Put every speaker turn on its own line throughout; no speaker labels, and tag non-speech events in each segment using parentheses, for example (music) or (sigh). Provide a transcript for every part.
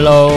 Hello，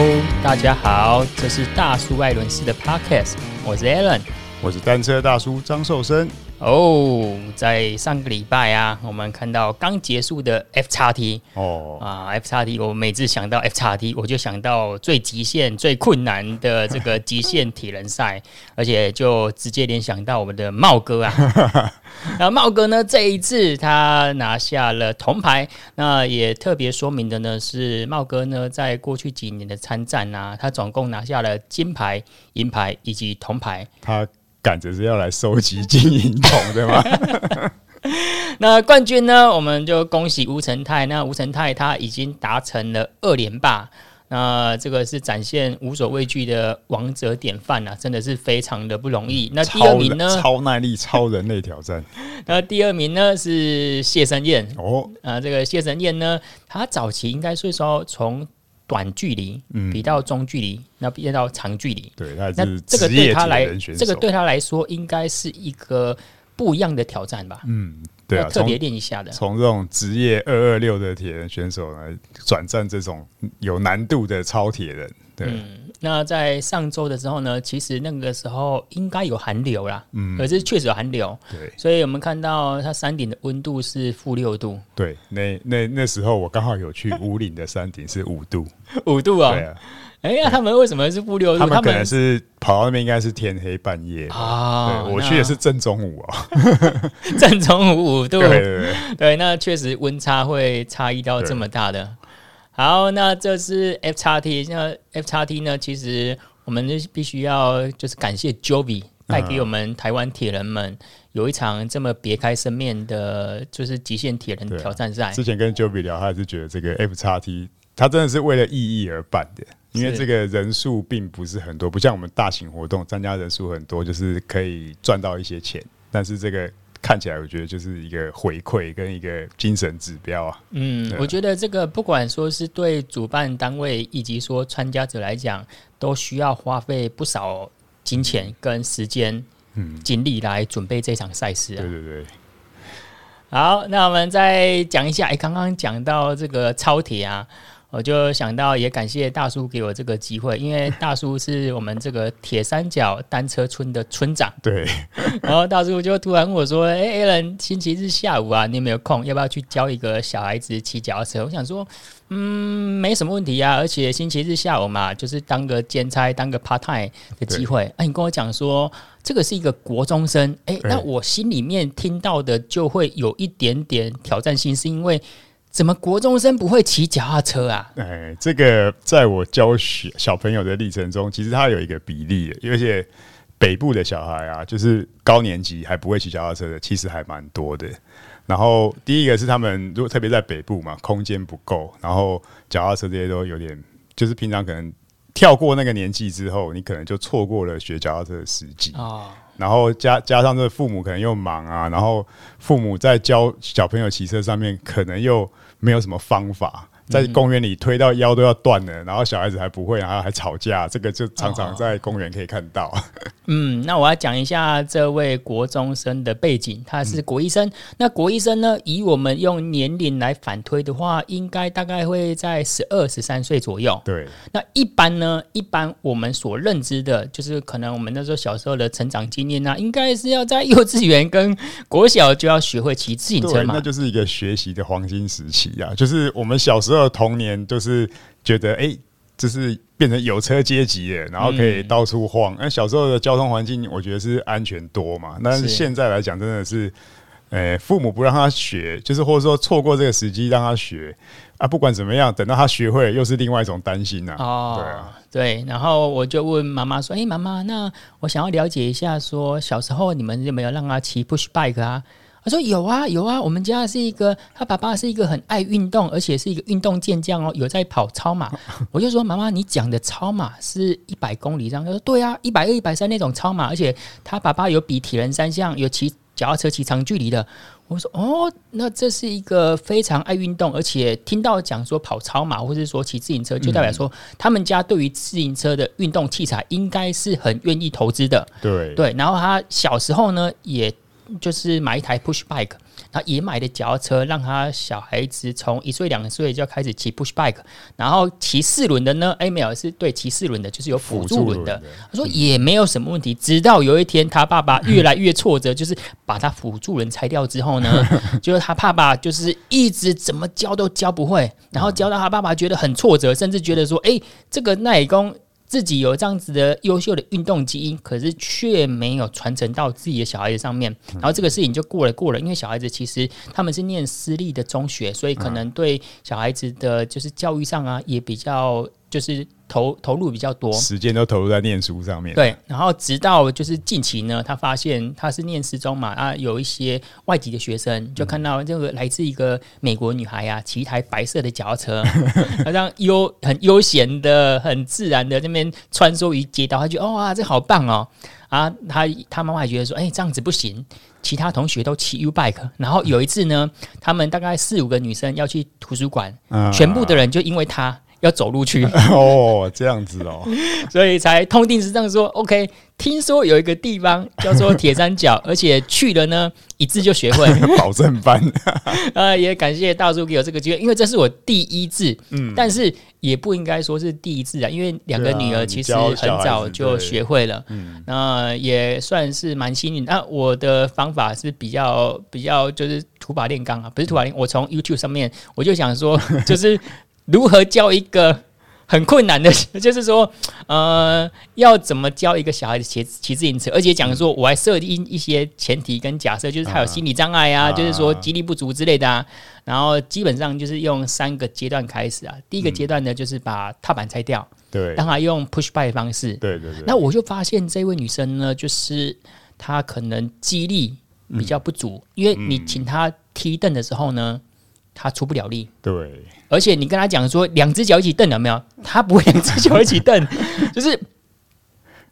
大家好，这是大叔爱轮式的 Podcast，我是 Alan，
我是单车大叔张寿生。
哦，oh, 在上个礼拜啊，我们看到刚结束的 F 叉 T 哦、oh. 啊 F 叉 T，我每次想到 F 叉 T，我就想到最极限、最困难的这个极限体能赛，(laughs) 而且就直接联想到我们的茂哥啊。(laughs) 那茂哥呢，这一次他拿下了铜牌，那也特别说明的呢是，茂哥呢在过去几年的参战啊，他总共拿下了金牌、银牌以及铜牌。
他。赶着是要来收集金银铜对吗？(laughs)
那冠军呢？我们就恭喜吴成泰。那吴成泰他已经达成了二连霸，那这个是展现无所畏惧的王者典范啊，真的是非常的不容易。那第二名呢？(laughs)
超耐力、超人类挑战。(laughs)
那第二名呢是谢生燕哦。啊，这个谢生燕呢，他早期应该是说从。短距离比到中距离，那变到长距离。
对，那
这个对他来，这个对他来说应该是一个不一样的挑战吧？嗯，
对啊，
特别练一下的。
从这种职业二二六的铁人选手来转战这种有难度的超铁人，对。嗯那在上周的时候呢，其实那个时候应该有寒流啦，嗯，可是确实有寒流，对，
所以我们看到它山顶的温度是负六度，
对，那那那时候我刚好有去五岭的山顶是五度，(laughs)
五度啊，对啊，哎呀，他们为什么是负六度？
他们可能是跑到那边应该是天黑半夜啊，对，我去的是正中午啊，(laughs)
正中午五度，对对对，对，那确实温差会差异到这么大的。好，那这是 FXT，那 FXT 呢？其实我们就必须要就是感谢 Jovi 带给我们台湾铁人们有一场这么别开生面的，就是极限铁人挑战赛。
之前跟 Jovi 聊，他还是觉得这个 FXT 他真的是为了意义而办的，因为这个人数并不是很多，不像我们大型活动参加人数很多，就是可以赚到一些钱，但是这个。看起来我觉得就是一个回馈跟一个精神指标啊。
嗯，我觉得这个不管说是对主办单位以及说参加者来讲，都需要花费不少金钱跟时间、嗯，精力来准备这场赛事啊。
对对对。
好，那我们再讲一下，哎，刚刚讲到这个超铁啊。我就想到，也感谢大叔给我这个机会，因为大叔是我们这个铁三角单车村的村长。(laughs)
对。
然后大叔就突然问我说：“哎，Alan，星期日下午啊，你有没有空？要不要去教一个小孩子骑脚踏车？”我想说，嗯，没什么问题啊。而且星期日下午嘛，就是当个兼差、当个 part time 的机会。哎、啊，你跟我讲说这个是一个国中生，哎，那我心里面听到的就会有一点点挑战性，是因为。怎么国中生不会骑脚踏车啊？
哎，这个在我教学小朋友的历程中，其实它有一个比例，而且北部的小孩啊，就是高年级还不会骑脚踏车的，其实还蛮多的。然后第一个是他们如果特别在北部嘛，空间不够，然后脚踏车这些都有点，就是平常可能跳过那个年纪之后，你可能就错过了学脚踏车的时机啊。然后加加上这个父母可能又忙啊，然后父母在教小朋友骑车上面可能又没有什么方法。在公园里推到腰都要断了，然后小孩子还不会，然后还吵架，这个就常常在公园可以看到。
嗯，那我要讲一下这位国中生的背景，他是国医生。嗯、那国医生呢，以我们用年龄来反推的话，应该大概会在十二十三岁左右。
对。
那一般呢，一般我们所认知的，就是可能我们那时候小时候的成长经验呢、啊，应该是要在幼稚园跟国小就要学会骑自行车嘛。
那就是一个学习的黄金时期啊，就是我们小时候。童年就是觉得哎，就是变成有车阶级了，然后可以到处晃。那、嗯、小时候的交通环境，我觉得是安全多嘛。但是现在来讲，真的是，呃，父母不让他学，就是或者说错过这个时机让他学啊。不管怎么样，等到他学会，又是另外一种担心呐、啊。哦，对啊，
对。然后我就问妈妈说：“哎，妈妈，那我想要了解一下，说小时候你们有没有让他骑 push bike 啊？”他说有啊有啊，我们家是一个，他爸爸是一个很爱运动，而且是一个运动健将哦，有在跑超马。(laughs) 我就说妈妈，你讲的超马是一百公里这样？他说对啊，一百二、一百三那种超马，而且他爸爸有比铁人三项，有骑脚踏车骑长距离的。我说哦，那这是一个非常爱运动，而且听到讲说跑超马或是说骑自行车，就代表说他们家对于自行车的运动器材应该是很愿意投资的。
对
对，然后他小时候呢也。就是买一台 push bike，然后也买的脚踏车，让他小孩子从一岁两岁就要开始骑 push bike，然后骑四轮的呢，哎，没有，是对骑四轮的，就是有辅助轮的。他说也没有什么问题，直到有一天他爸爸越来越挫折，就是把他辅助轮拆掉之后呢，(laughs) 就是他爸爸就是一直怎么教都教不会，然后教到他爸爸觉得很挫折，甚至觉得说，哎，这个耐工。自己有这样子的优秀的运动基因，可是却没有传承到自己的小孩子上面，然后这个事情就过了过了。因为小孩子其实他们是念私立的中学，所以可能对小孩子的就是教育上啊，也比较就是。投投入比较多，
时间都投入在念书上面。
对，然后直到就是近期呢，他发现他是念师中嘛，啊，有一些外籍的学生就看到这个来自一个美国女孩啊，骑一台白色的脚踏车，(laughs) 好像悠很悠闲的、很自然的那边穿梭于街道，他觉得哇，这好棒哦！啊，他他妈妈还觉得说，哎，这样子不行，其他同学都骑 U bike。然后有一次呢，他们大概四五个女生要去图书馆，全部的人就因为他。要走路去 (laughs)
哦，这样子哦，(laughs)
所以才痛定思痛说，OK。听说有一个地方叫做铁三角，(laughs) 而且去了呢，一次就学会
保证班。
呃，也感谢大叔给我这个机会，因为这是我第一次，嗯，但是也不应该说是第一次啊，因为两个女儿其实很早就学会了，嗯，那也算是蛮幸运。那我的方法是比较比较就是土法炼钢啊，不是土法炼，我从 YouTube 上面我就想说，就是。如何教一个很困难的，(laughs) 就是说，呃，要怎么教一个小孩子骑骑自行车？而且讲说，我还设定一些前提跟假设，就是他有心理障碍啊，就是说肌力不足之类的啊。然后基本上就是用三个阶段开始啊。第一个阶段呢，就是把踏板拆掉，对，让他用 push bike 的方式，对对对。那我就发现这位女生呢，就是她可能肌力比较不足，因为你请她踢凳的时候呢。她出不了力，
对，
而且你跟他讲说两只脚一起蹬有没有？(laughs) 他不会两只脚一起蹬，(laughs) 就是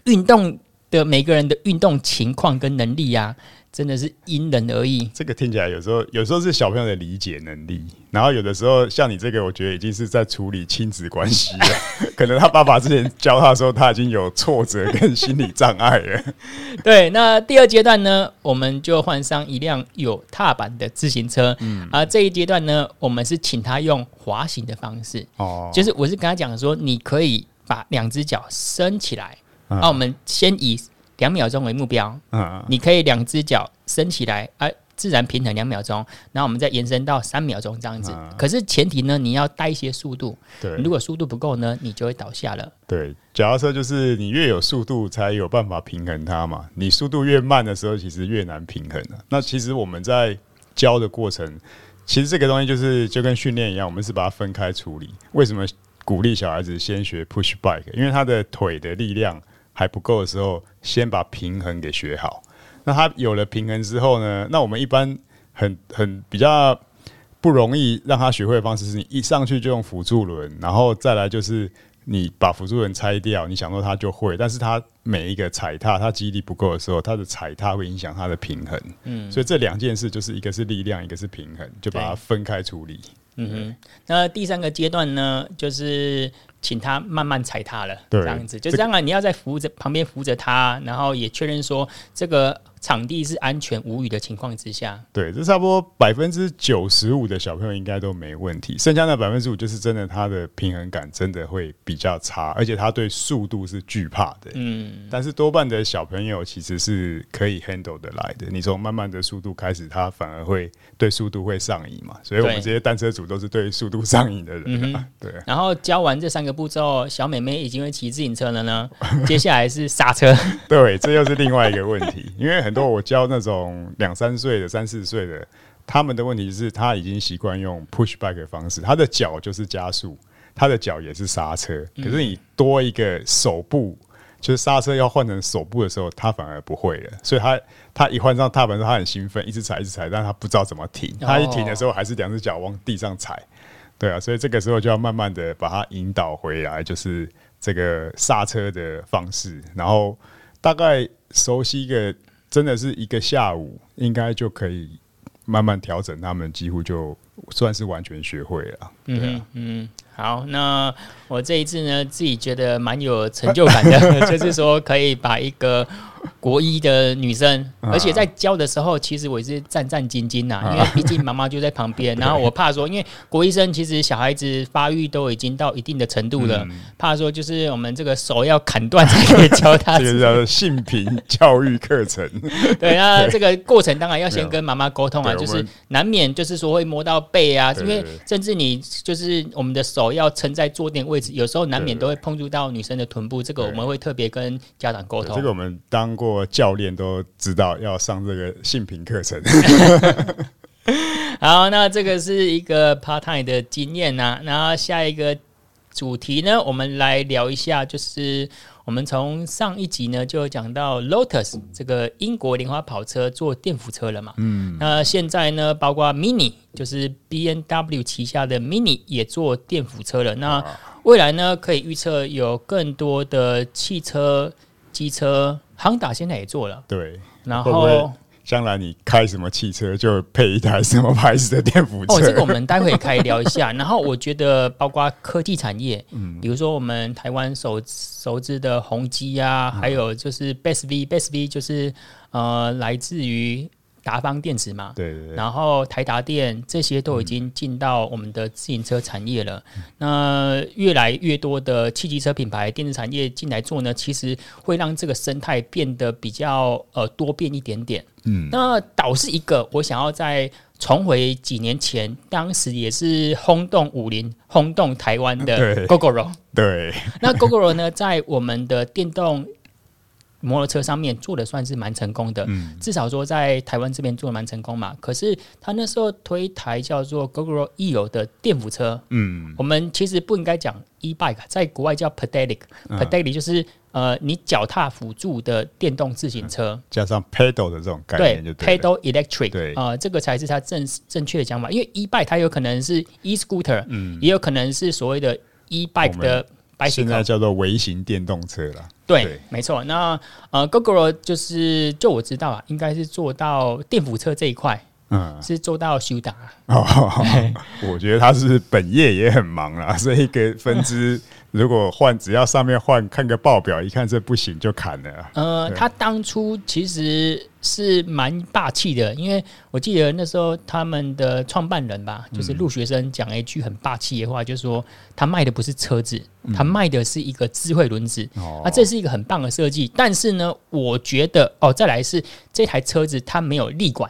运动的每个人的运动情况跟能力呀、啊。真的是因人而异。
这个听起来有时候，有时候是小朋友的理解能力，然后有的时候像你这个，我觉得已经是在处理亲子关系了。(laughs) 可能他爸爸之前教他的时候，他已经有挫折跟心理障碍了。(laughs)
对，那第二阶段呢，我们就换上一辆有踏板的自行车。嗯，而这一阶段呢，我们是请他用滑行的方式。哦，就是我是跟他讲说，你可以把两只脚伸起来。那、嗯啊、我们先以。两秒钟为目标，嗯，你可以两只脚伸起来，啊，自然平衡两秒钟，然后我们再延伸到三秒钟这样子。可是前提呢，你要带一些速度，对，如果速度不够呢，你就会倒下了。
对，脚踏车就是你越有速度才有办法平衡它嘛，你速度越慢的时候，其实越难平衡。那其实我们在教的过程，其实这个东西就是就跟训练一样，我们是把它分开处理。为什么鼓励小孩子先学 push bike？因为他的腿的力量。还不够的时候，先把平衡给学好。那他有了平衡之后呢？那我们一般很很比较不容易让他学会的方式是，你一上去就用辅助轮，然后再来就是你把辅助轮拆掉，你想说他就会，但是他每一个踩踏，他肌力不够的时候，他的踩踏会影响他的平衡。嗯，所以这两件事就是一个是力量，一个是平衡，就把它分开处理。
嗯哼，那第三个阶段呢，就是。请他慢慢踩踏了，这样子，就这样啊！你要在扶着旁边扶着他，然后也确认说这个。场地是安全无虞的情况之下，
对，这差不多百分之九十五的小朋友应该都没问题，剩下那百分之五就是真的他的平衡感真的会比较差，而且他对速度是惧怕的。嗯，但是多半的小朋友其实是可以 handle 的来的。你从慢慢的速度开始，他反而会对速度会上瘾嘛。所以我们这些单车组都是对速度上瘾的人啊。对。
然后教完这三个步骤，小美眉已经会骑自行车了呢。(laughs) 接下来是刹车。(laughs)
对，这又是另外一个问题，因为很多我教那种两三岁的、三四岁的，他们的问题是他已经习惯用 push bike 的方式，他的脚就是加速，他的脚也是刹车。可是你多一个手部，就是刹车要换成手部的时候，他反而不会了。所以他他一换上踏板，他很兴奋，一直踩一直踩，但他不知道怎么停。他一停的时候，还是两只脚往地上踩。对啊，所以这个时候就要慢慢的把它引导回来，就是这个刹车的方式，然后大概熟悉一个。真的是一个下午，应该就可以慢慢调整，他们几乎就算是完全学会了。对啊，
嗯嗯，好，那我这一次呢，自己觉得蛮有成就感的，(laughs) 就是说可以把一个 (laughs) 国一的女生，
啊、
而且在教的时候，其实我也是战战兢兢呐，因为毕竟妈妈就在旁边。(laughs) 然后我怕说，因为国医生其实小孩子发育都已经到一定的程度了，嗯、怕说就是我们这个手要砍断才可以教他。(laughs)
这个叫做性平教育课程。
对啊，这个过程当然要先跟妈妈沟通啊，就是难免就是说会摸到背啊，因为甚至你就是我们的手要撑在坐垫位置，有时候难免都会碰触到女生的臀部，这个我们会特别跟家长沟通。
这个我们当过。教练都知道要上这个性平课程。
好，那这个是一个 part time 的经验呐、啊。然后下一个主题呢，我们来聊一下，就是我们从上一集呢就讲到 Lotus 这个英国莲花跑车做电扶车了嘛。嗯。那现在呢，包括 Mini 就是 B N W 旗下的 Mini 也做电扶车了。那未来呢，可以预测有更多的汽车、机车。Honda 现在也做了，
对，
然后
将来你开什么汽车就配一台什么牌子的电辅车。
哦，这个我们待会可以聊一下。(laughs) 然后我觉得，包括科技产业，嗯，比如说我们台湾熟熟知的宏基啊，还有就是 Best V，Best V 就是呃来自于。达方电子嘛，
对对对，
然后台达电这些都已经进到我们的自行车产业了。嗯、那越来越多的汽机车品牌、电子产业进来做呢，其实会让这个生态变得比较呃多变一点点。嗯，那倒是一个我想要再重回几年前，当时也是轰动武林、轰动台湾的 Gogoro。
对，
那 Gogoro 呢，在我们的电动。摩托车上面做的算是蛮成功的，嗯、至少说在台湾这边做的蛮成功嘛。可是他那时候推一台叫做 Gogoro E-o 的电扶车，嗯，我们其实不应该讲 E-bike，在国外叫 pedalic，pedalic、嗯、就是呃你脚踏辅助的电动自行车，
嗯、加上 pedal 的这种概念就对
，pedal electric，对。
啊、
呃，这个才是它正正确的讲法。因为 E-bike 它有可能是 e-scooter，嗯，也有可能是所谓的 E-bike 的。
现在叫做微型电动车了。
对，对没错。那呃，Gogoro 就是就我知道啊，应该是做到电辅车这一块，嗯，是做到修打。哦，(laughs)
我觉得他是本业也很忙啊，(laughs) 所以一个分支。(laughs) 如果换，只要上面换，看个报表，一看这不行就砍了。
呃，他当初其实是蛮霸气的，因为我记得那时候他们的创办人吧，就是陆学生讲了一句很霸气的话，就是说他卖的不是车子，他卖的是一个智慧轮子。哦，啊，这是一个很棒的设计。但是呢，我觉得哦，再来是这台车子它没有立管。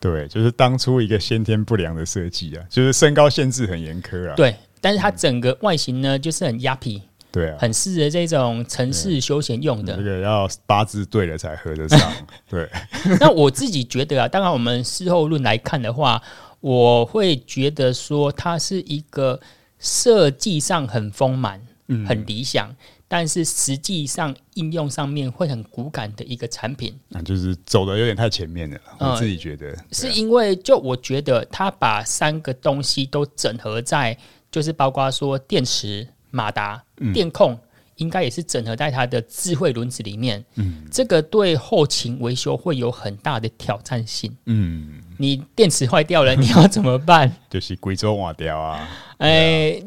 对，就是当初一个先天不良的设计啊，就是身高限制很严苛啊。
对。但是它整个外形呢，就是很压皮，
对啊，
很适合这种城市休闲用的。
这个要八字对了才合得上。(laughs) 对，(laughs)
那我自己觉得啊，当然我们事后论来看的话，我会觉得说它是一个设计上很丰满、嗯、很理想，但是实际上应用上面会很骨感的一个产品。
那就是走的有点太前面了，我自己觉得。嗯、
是因为就我觉得它把三个东西都整合在。就是包括说电池、马达、电控，应该也是整合在它的智慧轮子里面。嗯，这个对后勤维修会有很大的挑战性。嗯，你电池坏掉了，你要怎么办？(laughs)
就是贵州瓦掉啊！
哎，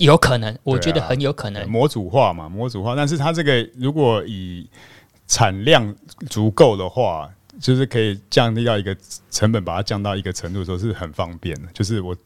有可能，我觉得很有可能。
模组化嘛，模组化，但是它这个如果以产量足够的话，就是可以降低到一个成本，把它降到一个程度的时候是很方便的。就是我。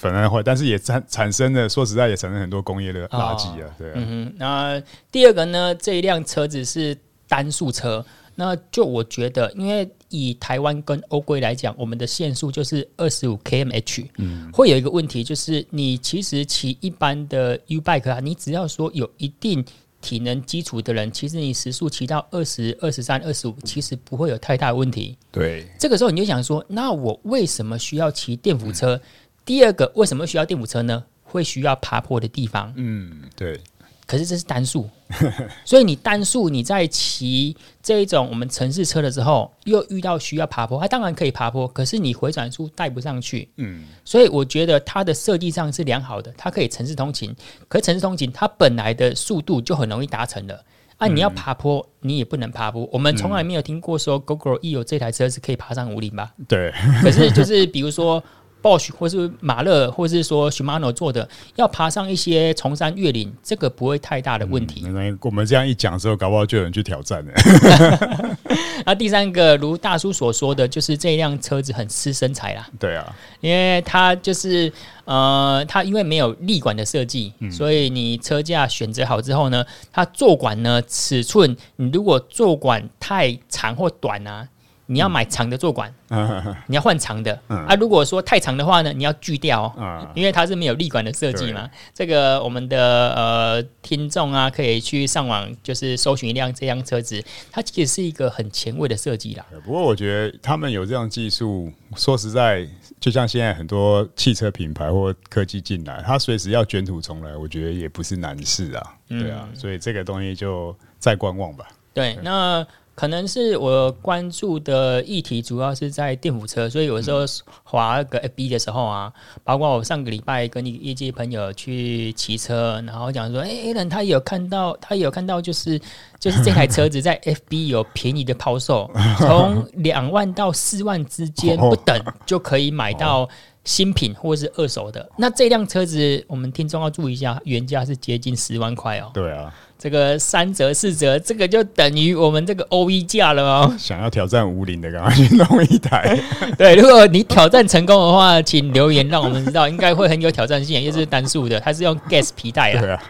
反而会，但是也产产生了，说实在也产生很多工业的垃圾啊，对啊。嗯
哼，那第二个呢，这一辆车子是单速车，那就我觉得，因为以台湾跟欧规来讲，我们的限速就是二十五 km/h，嗯，会有一个问题，就是你其实骑一般的 U bike 啊，你只要说有一定体能基础的人，其实你时速骑到二十二十三、二十五，其实不会有太大的问题。
对，
这个时候你就想说，那我为什么需要骑电辅车？嗯第二个，为什么需要电辅车呢？会需要爬坡的地方。
嗯，对。
可是这是单数，(laughs) 所以你单数你在骑这一种我们城市车的时候，又遇到需要爬坡，它当然可以爬坡，可是你回转数带不上去。嗯，所以我觉得它的设计上是良好的，它可以城市通勤。可是城市通勤它本来的速度就很容易达成了，啊，你要爬坡，你也不能爬坡。我们从来没有听过说 Gogoro E-o 这台车是可以爬上五岭吧？
对。
可是就是比如说。Bosch 或是马勒，或是说 Shimano 做的，要爬上一些崇山越岭，这个不会太大的问
题。嗯、我们这样一讲之后，搞不好就有人去挑战了。(laughs)
那第三个，如大叔所说的，就是这辆车子很吃身材啦。
对啊，
因为它就是呃，它因为没有立管的设计，嗯、所以你车架选择好之后呢，它坐管呢尺寸，你如果坐管太长或短啊。你要买长的坐管，嗯、你要换长的、嗯、啊。如果说太长的话呢，你要锯掉，嗯、因为它是没有立管的设计嘛。对这个我们的呃听众啊，可以去上网就是搜寻一辆这辆车子，它其实是一个很前卫的设计啦。
不过我觉得他们有这样技术，说实在，就像现在很多汽车品牌或科技进来，它随时要卷土重来，我觉得也不是难事啊。对啊，嗯、所以这个东西就再观望吧。
对，对那。可能是我关注的议题主要是在电辅车，所以有时候滑个 FB 的时候啊，包括我上个礼拜跟一些朋友去骑车，然后讲说，哎、欸，Alan 他有看到，他有看到，就是就是这台车子在 (laughs) FB 有便宜的抛售，从两万到四万之间不等就可以买到新品或是二手的。那这辆车子，我们听众要注意一下，原价是接近十万块哦。
对啊。
这个三折四折，这个就等于我们这个 OE 价了哦。(laughs)
想要挑战五菱的，赶快去弄一台。(laughs)
对，如果你挑战成功的话，请留言让我们知道，应该会很有挑战性，因为是单数的，它是用 gas 皮带啊。对啊。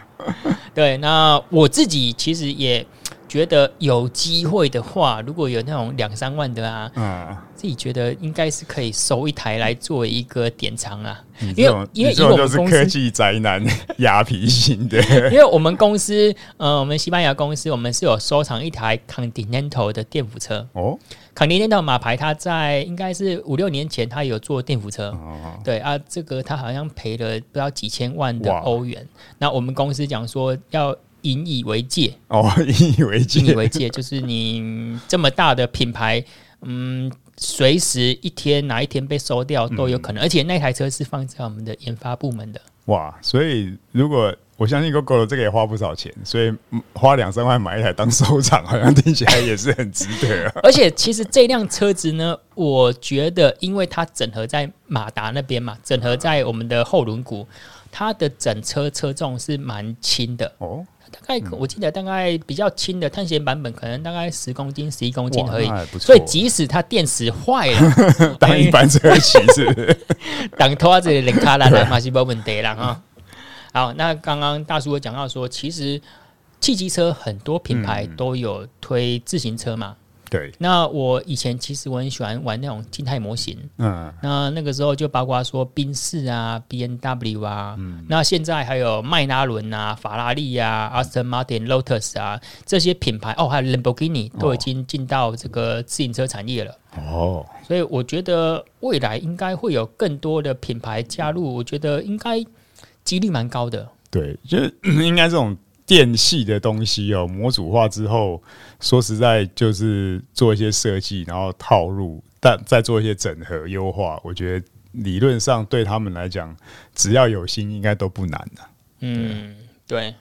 对，那我自己其实也。觉得有机会的话，如果有那种两三万的啊，嗯，自己觉得应该是可以收一台来做一个典藏啊。因为因为以我们公司
科技宅男雅皮型的，(laughs)
因为我们公司呃，我们西班牙公司，我们是有收藏一台 Continental 的电辅车哦。Continental 马牌，它在应该是五六年前，它有做电辅车，哦、对啊，这个它好像赔了不知道几千万的欧元。那我们公司讲说要。引以为戒
哦，(laughs) 引以为戒，
引以为戒，就是你这么大的品牌，嗯，随时一天哪一天被收掉都有可能，嗯、而且那台车是放在我们的研发部门的。
哇，所以如果我相信 Gogoro 这个也花不少钱，所以花两三万买一台当收藏，好像听起来也是很值得、啊。(laughs)
而且其实这辆车子呢，我觉得因为它整合在马达那边嘛，整合在我们的后轮毂，它的整车车重是蛮轻的哦。大概我记得大概比较轻的碳纤版本，可能大概十公斤、十一公斤而已。所以即使它电池坏了，(laughs)
当一般车骑是，(laughs)
当拖着零卡拉来嘛是没问题了哈。好，那刚刚大叔有讲到说，其实汽机车很多品牌都有推自行车嘛。
对，
那我以前其实我很喜欢玩那种静态模型，嗯，那那个时候就包括说宾士啊、B N W 啊，嗯，那现在还有迈拉伦啊、法拉利啊、Aston Martin、Lotus 啊这些品牌，哦，还有 Lamborghini 都已经进到这个自行车产业了，哦，所以我觉得未来应该会有更多的品牌加入，我觉得应该几率蛮高的，
对，就是应该这种。电系的东西哦，模组化之后，说实在就是做一些设计，然后套路，但再做一些整合优化。我觉得理论上对他们来讲，只要有心，应该都不难的。
嗯，对。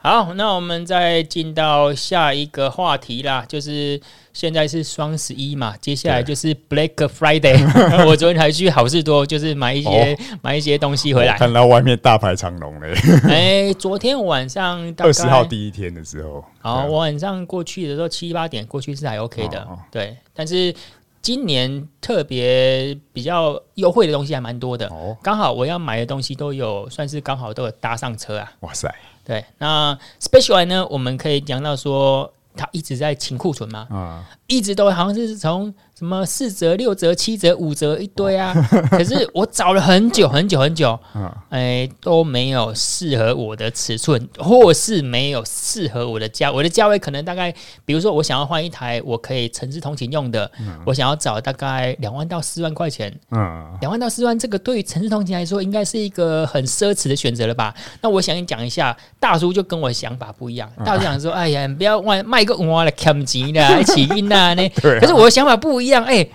好，那我们再进到下一个话题啦，就是现在是双十一嘛，接下来就是 Black Friday。(laughs) 我昨天还去好事多，就是买一些、哦、买一些东西回来。
看到外面大排长龙嘞。(laughs)
哎、欸，昨天晚上
二十号第一天的时候，
好，我晚上过去的时候七八点过去是还 OK 的，哦、对。但是今年特别比较优惠的东西还蛮多的，刚、哦、好我要买的东西都有，算是刚好都有搭上车啊。哇塞！对，那 Specialized 呢？我们可以讲到说，它一直在清库存嘛，啊，一直都好像是从。什么四折、六折、七折、五折一堆啊！(laughs) 可是我找了很久很久很久，(laughs) 哎，都没有适合我的尺寸，或是没有适合我的价。我的价位可能大概，比如说我想要换一台我可以城市通勤用的，我想要找大概两万到四万块钱。嗯，两万到四万，这个对于城市通勤来说，应该是一个很奢侈的选择了吧？那我想跟你讲一下，大叔就跟我想法不一样。大叔想说：“哎呀，你不要卖卖个我来砍钱的，(laughs) 起运啊！”呢，可是我的想法不一样。一样哎，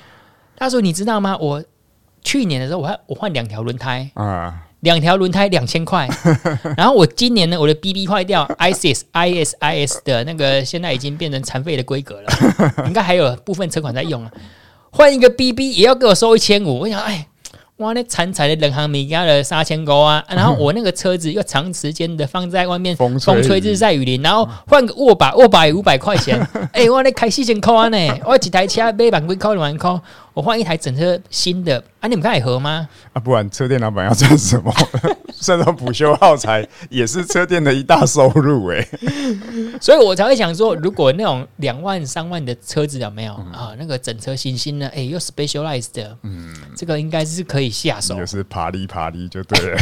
大叔，你知道吗？我去年的时候，我还我换两条轮胎啊，两条轮胎两千块。(laughs) 然后我今年呢，我的 BB 坏掉，ISIS ISIS 的那个现在已经变成残废的规格了，(laughs) 应该还有部分车款在用啊。换一个 BB 也要给我收一千五，我想，哎，哇，那残残的冷航米加了三千多 (laughs) 啊！然后我那个车子又长时间的放在外面，风吹日晒雨淋，然后换个握把，握把也五百块钱。(laughs) 哎、欸，我那开四千块呢，我几台车买万几块两万块，我换一台整车新的。啊，你们看合吗？
啊，不然车店老板要赚什么？(laughs) 算到补修耗材也是车店的一大收入哎、欸，
所以我才会想说，如果那种两万三万的车子有没有、嗯、啊？那个整车新新的，哎、欸，又 specialized 的，嗯，这个应该是可以下手，
就是爬犁爬犁就对了，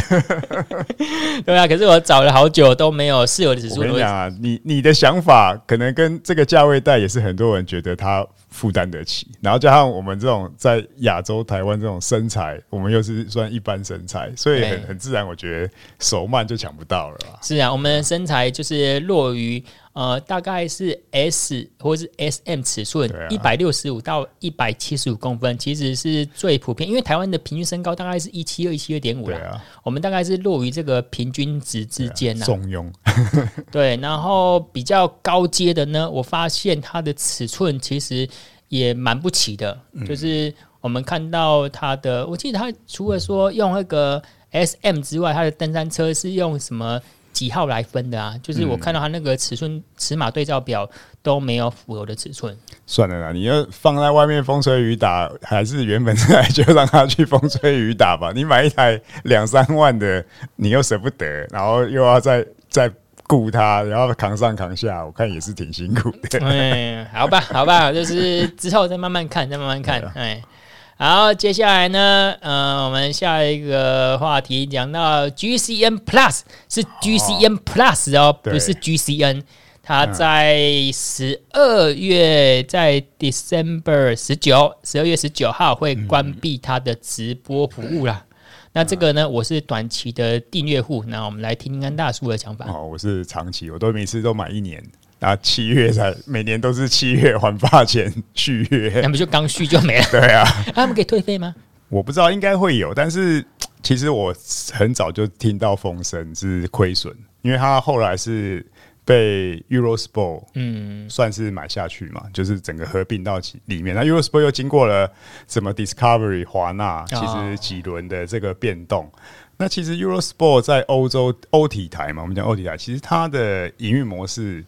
(laughs)
对啊。可是我找了好久都没有室友的指数。
我跟你讲啊，你你的想法可能跟这个价位带也是很多人觉得它负担得起，然后加上我们这种在亚洲台湾这种身材，我们又是算一般身材，所以很很自然，我觉得。手慢就抢不到了。
是啊，我们的身材就是落于呃，大概是 S 或是 SM 尺寸，一百六十五到一百七十五公分，其实是最普遍。因为台湾的平均身高大概是一七二、一七二点五啦，我们大概是落于这个平均值之间呢。
中庸。(laughs)
对，然后比较高阶的呢，我发现它的尺寸其实也蛮不齐的，嗯。就是我们看到它的，我记得它除了说用那个。S M 之外，它的登山车是用什么几号来分的啊？就是我看到它那个尺寸尺码对照表都没有符合的尺寸。
算了啦，你要放在外面风吹雨打，还是原本这台就让它去风吹雨打吧。你买一台两三万的，你又舍不得，然后又要再再顾它，然后扛上扛下，我看也是挺辛苦的。
哎，好吧，好吧，就是之后再慢慢看，再慢慢看，哎。好，接下来呢，呃，我们下一个话题讲到 GCN Plus 是 GCN Plus 哦，哦不是 GCN，它在十二月在 December 十九，十二月十九号会关闭它的直播服务啦。嗯、那这个呢，我是短期的订阅户，那我们来听听看大叔的想法。
哦，我是长期，我都每次都买一年。啊，七月才每年都是七月还发钱续约，
那不就刚续就没了？(laughs)
对啊，(laughs)
他们可以退费吗？
我不知道，应该会有，但是其实我很早就听到风声是亏损，因为他后来是被 Eurosport 嗯算是买下去嘛，就是整个合并到里面。那 Eurosport 又经过了什么 Discovery 华纳，其实几轮的这个变动。哦、那其实 Eurosport 在欧洲欧体台嘛，我们讲欧体台，其实它的营运模式。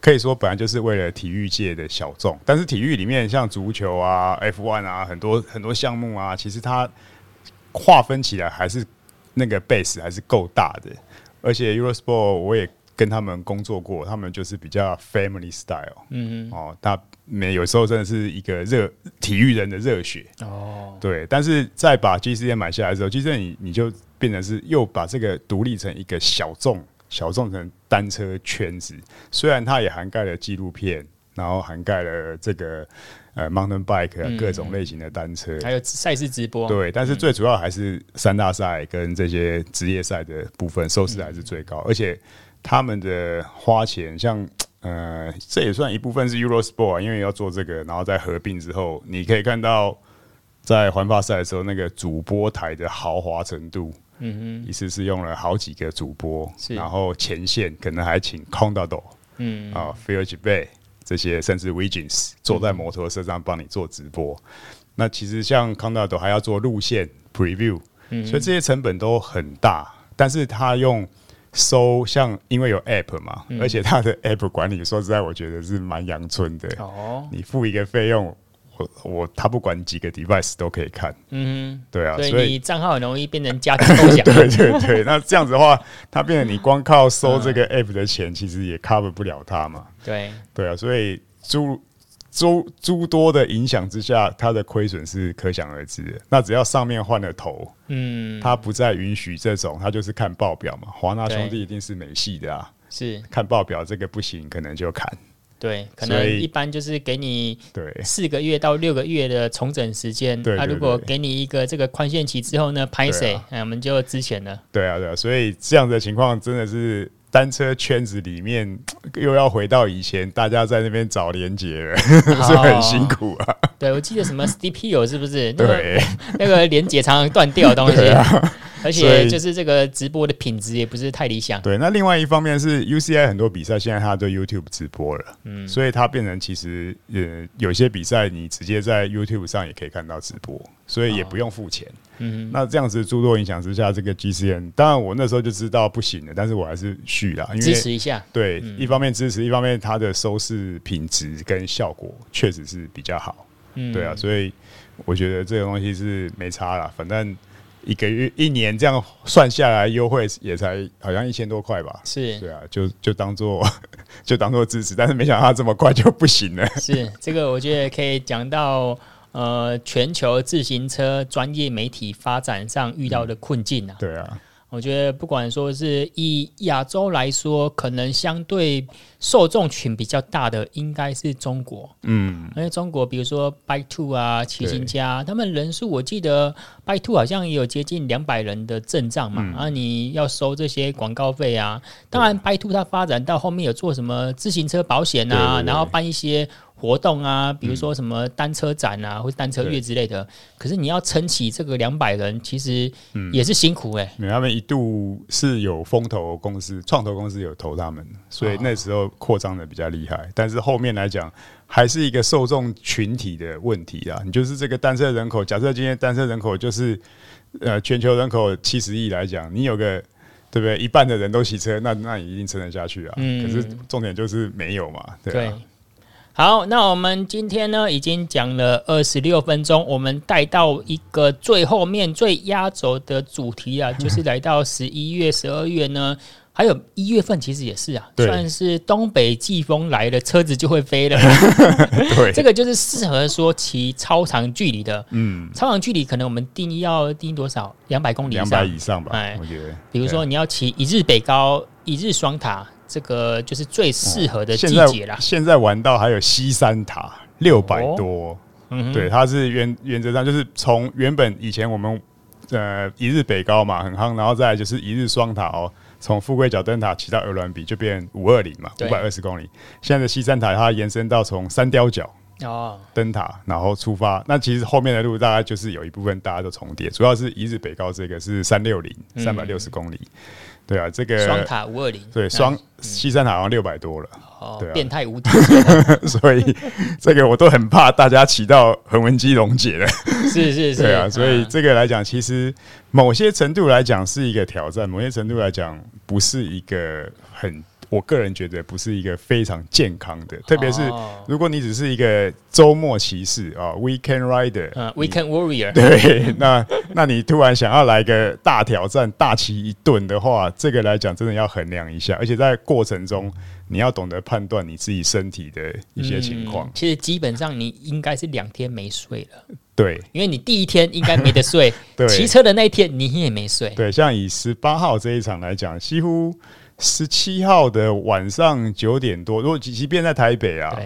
可以说本来就是为了体育界的小众，但是体育里面像足球啊、F1 啊，很多很多项目啊，其实它划分起来还是那个 base 还是够大的。而且 Eurosport 我也跟他们工作过，他们就是比较 family style，嗯嗯，哦，他没有时候真的是一个热体育人的热血哦，对。但是在把 GCN 买下来之后，GCN 你你就变成是又把这个独立成一个小众。小众成单车圈子，虽然它也涵盖了纪录片，然后涵盖了这个呃 mountain bike 各种类型的单车，嗯、
还有赛事直播。
对，但是最主要还是三大赛跟这些职业赛的部分收视还是最高，嗯、而且他们的花钱，像呃这也算一部分是 Eurosport，因为要做这个，然后在合并之后，你可以看到在环法赛的时候那个主播台的豪华程度。嗯哼，意思是用了好几个主播，然后前线可能还请 Contador，嗯啊 Phil Gilbert 这些，甚至 Wiggins 坐在摩托车上帮你做直播。嗯、那其实像 Contador 还要做路线 preview，、嗯、所以这些成本都很大。但是他用收像，因为有 App 嘛，嗯、而且他的 App 管理，说实在，我觉得是蛮阳春的。哦，你付一个费用。我我他不管几个 device 都可以看，嗯，对啊，
所以你账号很容易变成家庭共享。(laughs)
对对对，那这样子的话，它变成你光靠收这个 app 的钱，其实也 cover 不了它嘛。
对
对啊，所以诸诸诸多的影响之下，它的亏损是可想而知的。那只要上面换了头，嗯，它不再允许这种，它就是看报表嘛。华纳兄弟一定是美系的啊，是看报表这个不行，可能就砍。
对，可能一般就是给你四个月到六个月的重整时间。对，他、啊、如果给你一个这个宽限期之后呢，拍谁、我们就之前了。
对啊，对啊，所以这样的情况真的是单车圈子里面 (tsk) 又要回到以前，大家在那边找连结了，(laughs) 是很辛苦啊。
对，我记得什么 STPO 是不是？(laughs) 对，那个连结常常断掉的东西。而而且就是这个直播的品质也不是太理想。
对，那另外一方面是 UCI 很多比赛现在它都 YouTube 直播了，嗯，所以它变成其实呃有些比赛你直接在 YouTube 上也可以看到直播，所以也不用付钱。哦、嗯，那这样子诸多影响之下，这个 GCN 当然我那时候就知道不行了，但是我还是续了，因为
支持一下。
对，嗯、一方面支持，一方面它的收视品质跟效果确实是比较好。嗯，对啊，所以我觉得这个东西是没差啦，反正一个月、一年这样算下来，优惠也才好像一千多块吧。
是，
对啊，就就当做 (laughs) 就当做支持，但是没想到它这么快就不行了。(laughs)
是，这个我觉得可以讲到呃，全球自行车专业媒体发展上遇到的困境啊。
对啊。
我觉得不管说是以亚洲来说，可能相对受众群比较大的应该是中国，嗯，因为中国比如说 Bike Two 啊、骑行家，他们人数我记得 Bike Two 好像也有接近两百人的阵仗嘛，啊，你要收这些广告费啊，当然 Bike Two 它发展到后面有做什么自行车保险啊，然后办一些。活动啊，比如说什么单车展啊，嗯、或者单车月之类的。可是你要撑起这个两百人，其实也是辛苦哎、欸。
嗯、他们一度是有风投公司、创投公司有投他们，所以那时候扩张的比较厉害。哦、但是后面来讲，还是一个受众群体的问题啊。你就是这个单车人口，假设今天单车人口就是呃全球人口七十亿来讲，你有个对不对？一半的人都骑车，那那你一定撑得下去啊。嗯、可是重点就是没有嘛，对啊。对
好，那我们今天呢已经讲了二十六分钟，我们带到一个最后面最压轴的主题啊，就是来到十一月、十二月呢，还有一月份，其实也是啊，算是东北季风来了，车子就会飞了。(laughs) 对，这个就是适合说骑超长距离的。嗯，超长距离可能我们定义要定多少？两百公里以上，
两百以上吧。哎，我觉得，
比如说你要骑一日北高、一日双塔。这个就是最适合的季节啦、哦。
现在玩到还有西山塔六百多，哦嗯、对，它是原原则上就是从原本以前我们呃一日北高嘛很夯，然后再来就是一日双塔哦，从富贵角灯塔骑到鹅銮鼻就变五二零嘛，五百二十公里。现在的西山塔它延伸到从三雕角哦灯塔，然后出发，那其实后面的路大概就是有一部分大家都重叠，主要是一日北高这个是三六零三百六十公里。嗯对啊，这个
双塔五二零，
对双西山塔好像六百多了，
哦，对啊、变态无敌，(laughs)
所以这个我都很怕大家骑到横纹肌溶解了，
是是是，
对啊，所以这个来讲，其实某些程度来讲是一个挑战，某些程度来讲不是一个很。我个人觉得不是一个非常健康的，特别是如果你只是一个周末骑士啊，weekend rider，weekend
warrior，
对，(laughs) 那那你突然想要来个大挑战，大骑一顿的话，这个来讲真的要衡量一下，而且在过程中你要懂得判断你自己身体的一些情况。
嗯，其实基本上你应该是两天没睡了，
对，
因为你第一天应该没得睡，(laughs) 对，骑车的那一天你也没睡，
对，像以十八号这一场来讲，几乎。十七号的晚上九点多，如果即便在台北啊，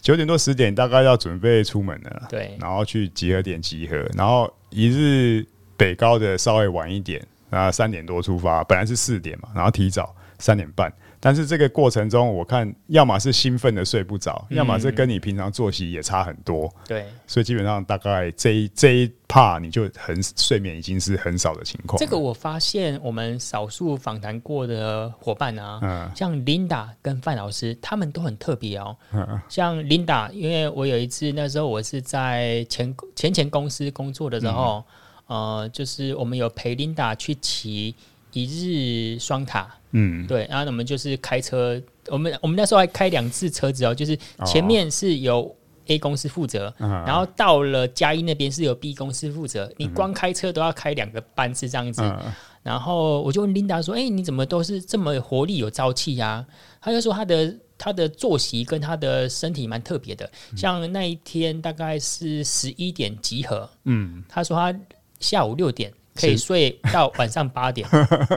九点多十点大概要准备出门了，对，然后去集合点集合，然后一日北高的稍微晚一点，啊，三点多出发，本来是四点嘛，然后提早三点半。但是这个过程中，我看要么是兴奋的睡不着，嗯、要么是跟你平常作息也差很多。对，所以基本上大概这一这一 part 你就很睡眠已经是很少的情况。
这个我发现我们少数访谈过的伙伴啊，嗯、像 Linda 跟范老师，他们都很特别哦。嗯、像 Linda，因为我有一次那时候我是在前前前公司工作的时候，嗯、呃，就是我们有陪 Linda 去骑一日双塔。嗯，对，然后我们就是开车，我们我们那时候还开两次车子哦，就是前面是由 A 公司负责，哦、然后到了嘉义那边是由 B 公司负责，你光开车都要开两个班次这样子。嗯、然后我就问琳达说：“哎，你怎么都是这么活力有朝气呀、啊？”他就说他的他的作息跟他的身体蛮特别的，像那一天大概是十一点集合，嗯，他说他下午六点。可以睡到晚上 (laughs) 八点，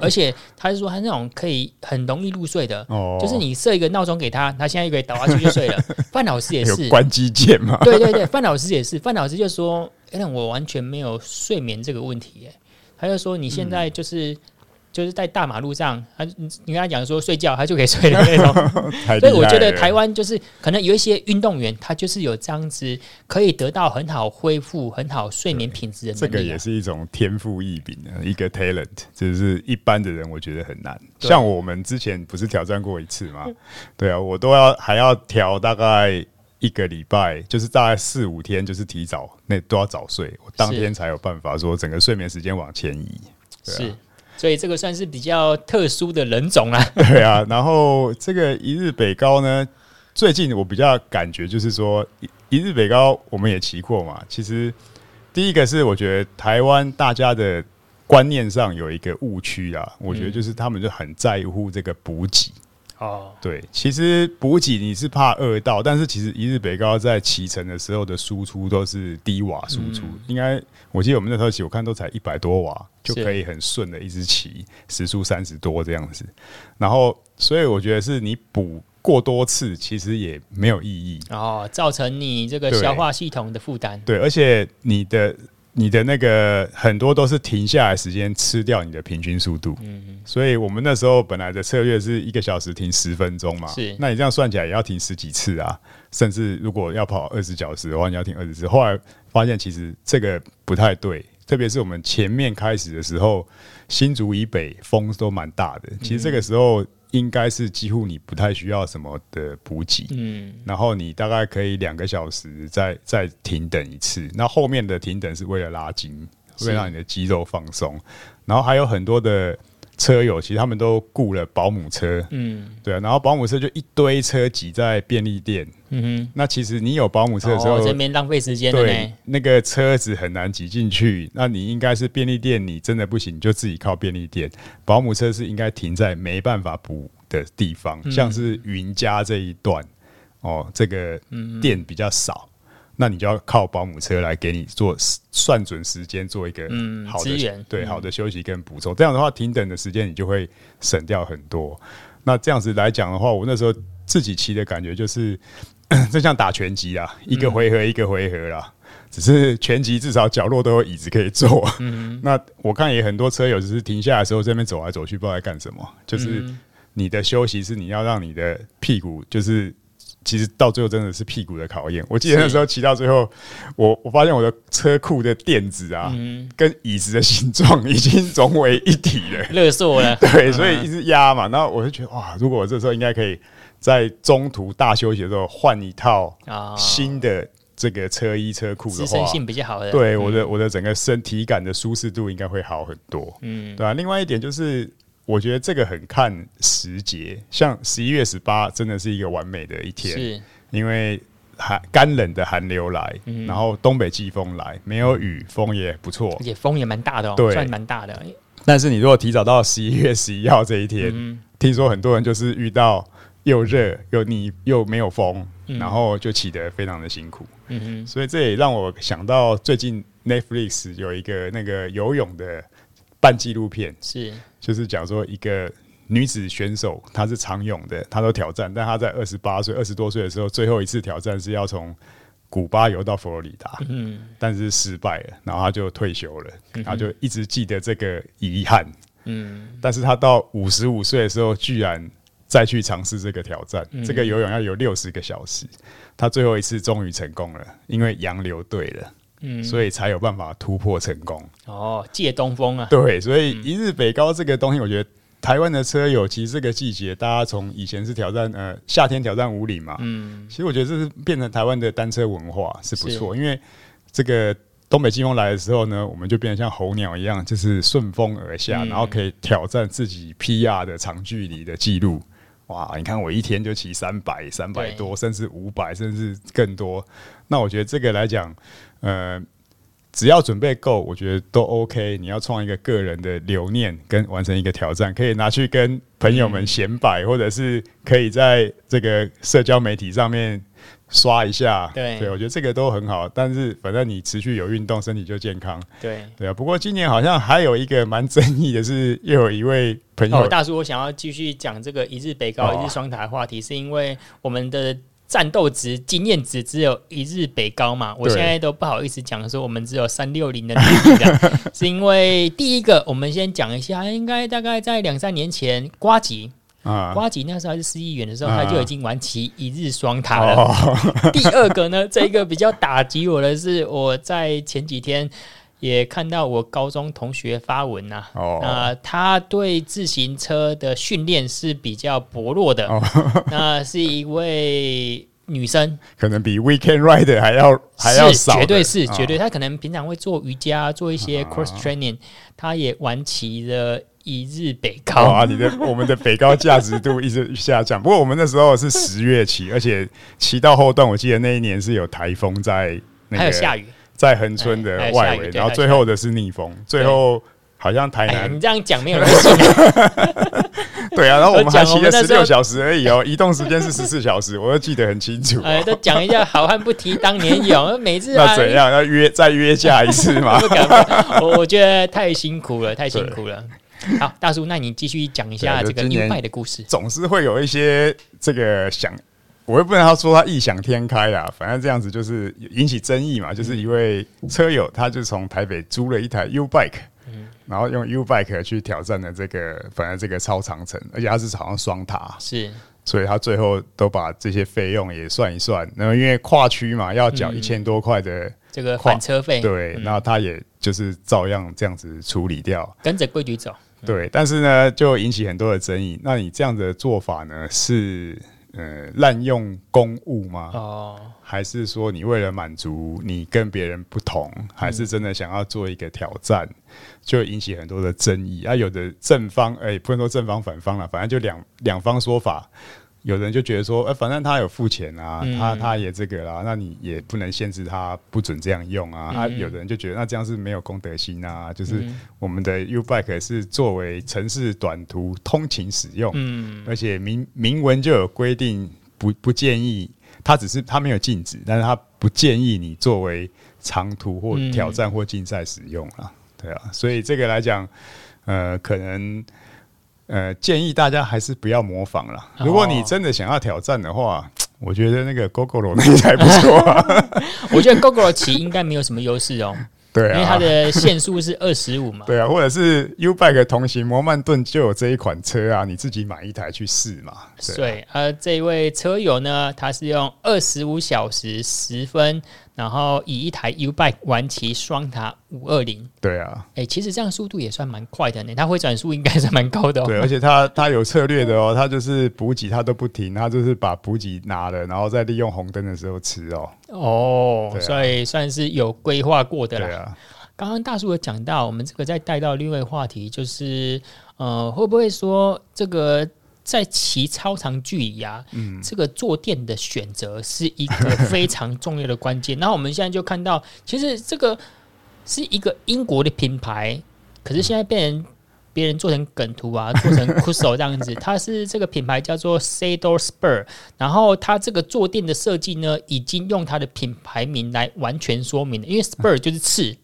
而且他是说他那种可以很容易入睡的，就是你设一个闹钟给他，他现在就可以倒下去就睡了。(laughs) 范老师也是
关机键嘛？
对对对，范老师也是。范老师就说：“哎，我完全没有睡眠这个问题。”哎，他就说：“你现在就是就是在大马路上，他你你跟他讲说睡觉，他就可以睡的那种。(laughs) 所以我觉得台湾就是可能有一些运动员，他就是有这样子可以得到很好恢复、很好睡眠品质的能力、啊。
这个也是一种天赋异禀的一个 talent，就是一般的人我觉得很难。像我们之前不是挑战过一次吗？对啊，我都要还要调大概一个礼拜，就是大概四五天，就是提早那都要早睡，我当天才有办法说整个睡眠时间往前移。
是。所以这个算是比较特殊的人种啦。(laughs)
对啊，然后这个一日北高呢，最近我比较感觉就是说，一日北高我们也骑过嘛。其实第一个是我觉得台湾大家的观念上有一个误区啊，我觉得就是他们就很在乎这个补给。哦，对，其实补给你是怕饿到，但是其实一日北高在骑乘的时候的输出都是低瓦输出，应该我记得我们那时候骑，我看都才一百多瓦就可以很顺的一直骑，时速三十多这样子。然后，所以我觉得是你补过多次，其实也没有意义
哦，造成你这个消化系统的负担。
对，而且你的。你的那个很多都是停下来时间吃掉你的平均速度，嗯，所以我们那时候本来的策略是一个小时停十分钟嘛，是，那你这样算起来也要停十几次啊，甚至如果要跑二十小时的话，你要停二十次。后来发现其实这个不太对，特别是我们前面开始的时候，新竹以北风都蛮大的，其实这个时候。应该是几乎你不太需要什么的补给，嗯，然后你大概可以两个小时再再停等一次，那后面的停等是为了拉筋，为了让你的肌肉放松，然后还有很多的。车友其实他们都雇了保姆车，嗯，对啊，然后保姆车就一堆车挤在便利店，嗯哼，那其实你有保姆车的时候，
哦、这边浪费时间，
对，那个车子很难挤进去，那你应该是便利店，你真的不行，你就自己靠便利店，保姆车是应该停在没办法补的地方，嗯、像是云家这一段，哦，这个店比较少。那你就要靠保姆车来给你做算准时间，做一个好的、嗯、对好的休息跟补充。这样的话，停等的时间你就会省掉很多。那这样子来讲的话，我那时候自己骑的感觉就是，(clears throat) 就像打拳击啊，一个回合一个回合啦。只是拳击至少角落都有椅子可以坐。嗯、(laughs) 那我看也很多车友只是停下来的时候，这边走来走去，不知道在干什么。就是你的休息是你要让你的屁股就是。其实到最后真的是屁股的考验。我记得那时候骑到最后，我我发现我的车库的垫子啊，跟椅子的形状已经融为一体了，(laughs)
勒索了。(laughs)
对，所以一直压嘛。然后我就觉得哇，如果我这时候应该可以在中途大休息的时候换一套新的这个车衣车库的话，支撑
性比较好的。
对，我的我的整个身体感的舒适度应该会好很多。嗯，对啊。另外一点就是。我觉得这个很看时节，像十一月十八真的是一个完美的一天，是因为寒干冷的寒流来，嗯、然后东北季风来，没有雨，风也不
错，也风也蛮大的哦，
对，
算蛮大的。
但是你如果提早到十一月十一号这一天，嗯、听说很多人就是遇到又热又你又没有风，嗯、然后就起得非常的辛苦。嗯哼，所以这也让我想到最近 Netflix 有一个那个游泳的。半纪录片。是，就是讲说一个女子选手，她是长泳的，她都挑战，但她在二十八岁、二十多岁的时候，最后一次挑战是要从古巴游到佛罗里达，嗯，但是失败了，然后她就退休了，然后就一直记得这个遗憾，嗯，但是她到五十五岁的时候，居然再去尝试这个挑战，嗯、这个游泳要游六十个小时，她最后一次终于成功了，因为洋流对了。嗯，所以才有办法突破成功。
哦，借东风啊！
对，所以一日北高这个东西，我觉得台湾的车友其实这个季节，大家从以前是挑战呃夏天挑战五里嘛，嗯，其实我觉得这是变成台湾的单车文化是不错，因为这个东北季风来的时候呢，我们就变得像候鸟一样，就是顺风而下，然后可以挑战自己 PR 的长距离的记录。哇，你看我一天就骑三百、三百多，甚至五百，甚至更多。那我觉得这个来讲。呃，只要准备够，我觉得都 OK。你要创一个个人的留念，跟完成一个挑战，可以拿去跟朋友们显摆，嗯、或者是可以在这个社交媒体上面刷一下。对，对我觉得这个都很好。但是反正你持续有运动，身体就健康。对，对啊。不过今年好像还有一个蛮争议的是，又有一位朋友、
哦、大叔，我想要继续讲这个一日北高、哦、一日双塔的话题，是因为我们的。战斗值、经验值只有一日北高嘛，我现在都不好意思讲说我们只有三六零的能力，是因为第一个，我们先讲一下，应该大概在两三年前，瓜吉啊，瓜吉那时候还是市议员的时候，他就已经玩起一日双塔了。啊、第二个呢，这个比较打击我的是，我在前几天。也看到我高中同学发文呐、啊，他对自行车的训练是比较薄弱的，哦、(laughs) 那是一位女生，
可能比 Weekend Rider 还要还要少，
绝对是绝对。她可能平常会做瑜伽，做一些 cross training，她、哦、也玩骑了一日北高、哦、啊。你的 (laughs) 我们的北高价值度一直下降，不过我们那时候是十月骑，而且骑到后段，我记得那一年是有台风在、那个，还有下雨。在恒春的外围，然后最后的是逆风，最后好像台南。你这样讲没有人信。(laughs)
对啊，然后我们还骑了十六小时而已哦，移动时间是十四小时，我都记得很清楚。
哎，都讲一下，(laughs) 好汉不提当年勇，每次
那怎样？要约再约架一次 (laughs) 吗？
我我觉得太辛苦了，太辛苦了。好，大叔，那你继续讲一下这个 YouBike 的故事。
总是会有一些这个想。我也不能说他异想天开啦，反正这样子就是引起争议嘛。就是一位车友，他就从台北租了一台 YouBike，嗯，然后用 YouBike 去挑战了这个，反正这个超长城，而且他是好像双塔，
是，
所以他最后都把这些费用也算一算。然后因为跨区嘛，要缴一千多块的
这个返车
费，对，那他也就是照样这样子处理掉，
跟着规矩走，
对。但是呢，就引起很多的争议。那你这样的做法呢，是？呃，滥用公务吗？哦，还是说你为了满足你跟别人不同，还是真的想要做一个挑战，就引起很多的争议啊？有的正方，哎、欸，不能说正方反方了，反正就两两方说法。有人就觉得说，呃，反正他有付钱啊，嗯、他他也这个啦，那你也不能限制他不准这样用啊。嗯、啊，有的人就觉得那这样是没有公德心啊，就是我们的 YouBike 是作为城市短途通勤使用，嗯，而且明明文就有规定不不建议，他只是他没有禁止，但是他不建议你作为长途或挑战或竞赛使用啊，对啊，所以这个来讲，呃，可能。呃，建议大家还是不要模仿了。如果你真的想要挑战的话，(tsk) 我觉得那个 Gogoro 那台不错啊。(laughs)
我觉得 Gogoro 骑应该没有什么优势哦。(laughs) 对啊，因为它的限速是二十五嘛。
对啊，或者是 YouBike 同行摩曼顿就有这一款车啊，你自己买一台去试嘛。
对，而这一位车友呢，他是用二十五小时十分。然后以一台 YouBike 玩骑双塔五二零，
对啊，
哎、欸，其实这样速度也算蛮快的呢。它回转速应该是蛮高的哦。
对，而且它它有策略的哦，它就是补给它都不停，它就是把补给拿了，然后再利用红灯的时候吃哦。
哦，啊、所以算是有规划过的啦。
对啊，
刚刚大叔有讲到，我们这个再带到另外一个话题，就是呃，会不会说这个？在骑超长距离啊，嗯、这个坐垫的选择是一个非常重要的关键。(laughs) 然后我们现在就看到，其实这个是一个英国的品牌，可是现在被人。别人做成梗图啊，做成 c u s o 这样子，(laughs) 它是这个品牌叫做 Saddle Spur，然后它这个坐垫的设计呢，已经用它的品牌名来完全说明了，因为 Spur 就是刺，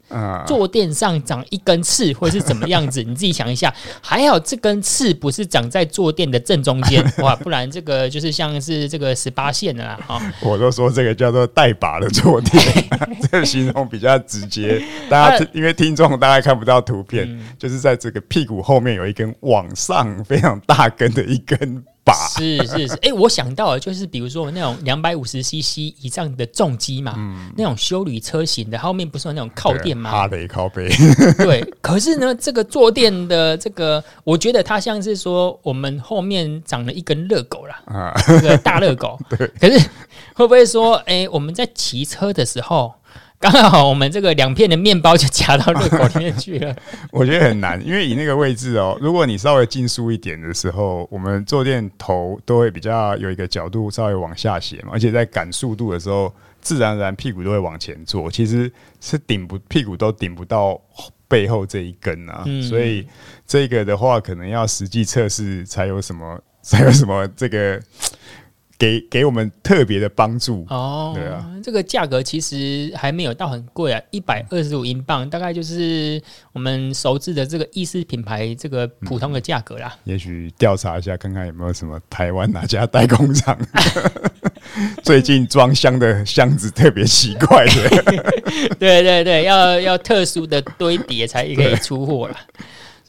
坐垫上长一根刺或是怎么样子，(laughs) 你自己想一下，还好这根刺不是长在坐垫的正中间，(laughs) 哇，不然这个就是像是这个十八线的啦啊！
我都说这个叫做带把的坐垫，(laughs) 这个形容比较直接，大家因为听众大概看不到图片，就是在这个屁股。后面有一根往上非常大根的一根把，
是是是，哎、欸，我想到了，就是比如说那种两百五十 CC 以上的重机嘛，嗯、那种休旅车型的，后面不是有那种靠垫吗？
哈雷靠背，(laughs)
对。可是呢，这个坐垫的这个，我觉得它像是说我们后面长了一根热狗啦，啊，这个大热狗。(laughs) 对。可是会不会说，哎、欸，我们在骑车的时候？刚好我们这个两片的面包就夹到热狗里面去了。(laughs)
我觉得很难，因为以那个位置哦，如果你稍微进速一点的时候，我们坐垫头都会比较有一个角度稍微往下斜嘛，而且在赶速度的时候，自然而然屁股都会往前坐，其实是顶不屁股都顶不到背后这一根啊。嗯、所以这个的话，可能要实际测试才有什么才有什么这个。给给我们特别的帮助。哦，对啊，
这个价格其实还没有到很贵啊，一百二十五英镑，大概就是我们熟知的这个意式品牌这个普通的价格啦。
嗯、也许调查一下，看看有没有什么台湾哪家代工厂。(laughs) 最近装箱的箱子特别奇怪的，(laughs)
对对对，要要特殊的堆叠才可以出货了。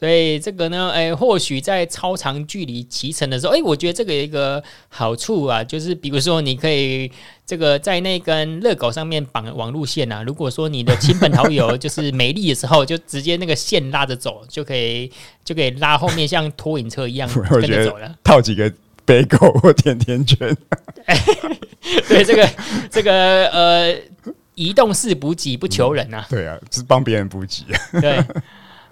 所以这个呢，哎，或许在超长距离骑乘的时候，哎，我觉得这个有一个好处啊，就是比如说你可以这个在那根热狗上面绑网路线啊，如果说你的亲朋好友 (laughs) 就是没力的时候，就直接那个线拉着走，就可以就可以拉后面像拖引车一样 (laughs) 跟着走了。
套几个贝果或甜甜圈，(laughs)
对这个这个呃，移动式补给不求人啊，
嗯、对啊，是帮别人补给啊，
对。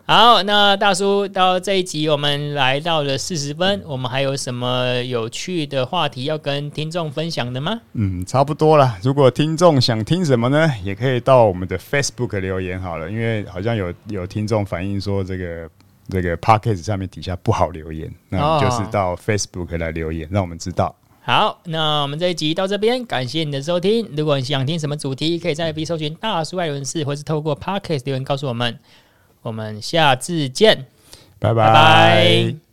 好，那大叔到这一集，我们来到了四十分，我们还有什么有趣的话题要跟听众分享的吗？
嗯，差不多了。如果听众想听什么呢，也可以到我们的 Facebook 留言好了，因为好像有有听众反映说这个这个 Podcast 上面底下不好留言，那就是到 Facebook 来留言，让我们知道。
好，那我们这一集到这边，感谢你的收听。如果你想听什么主题，可以在 FB 搜寻大叔爱人士，或是透过 Podcast 留言告诉我们。我们下次见，
拜拜。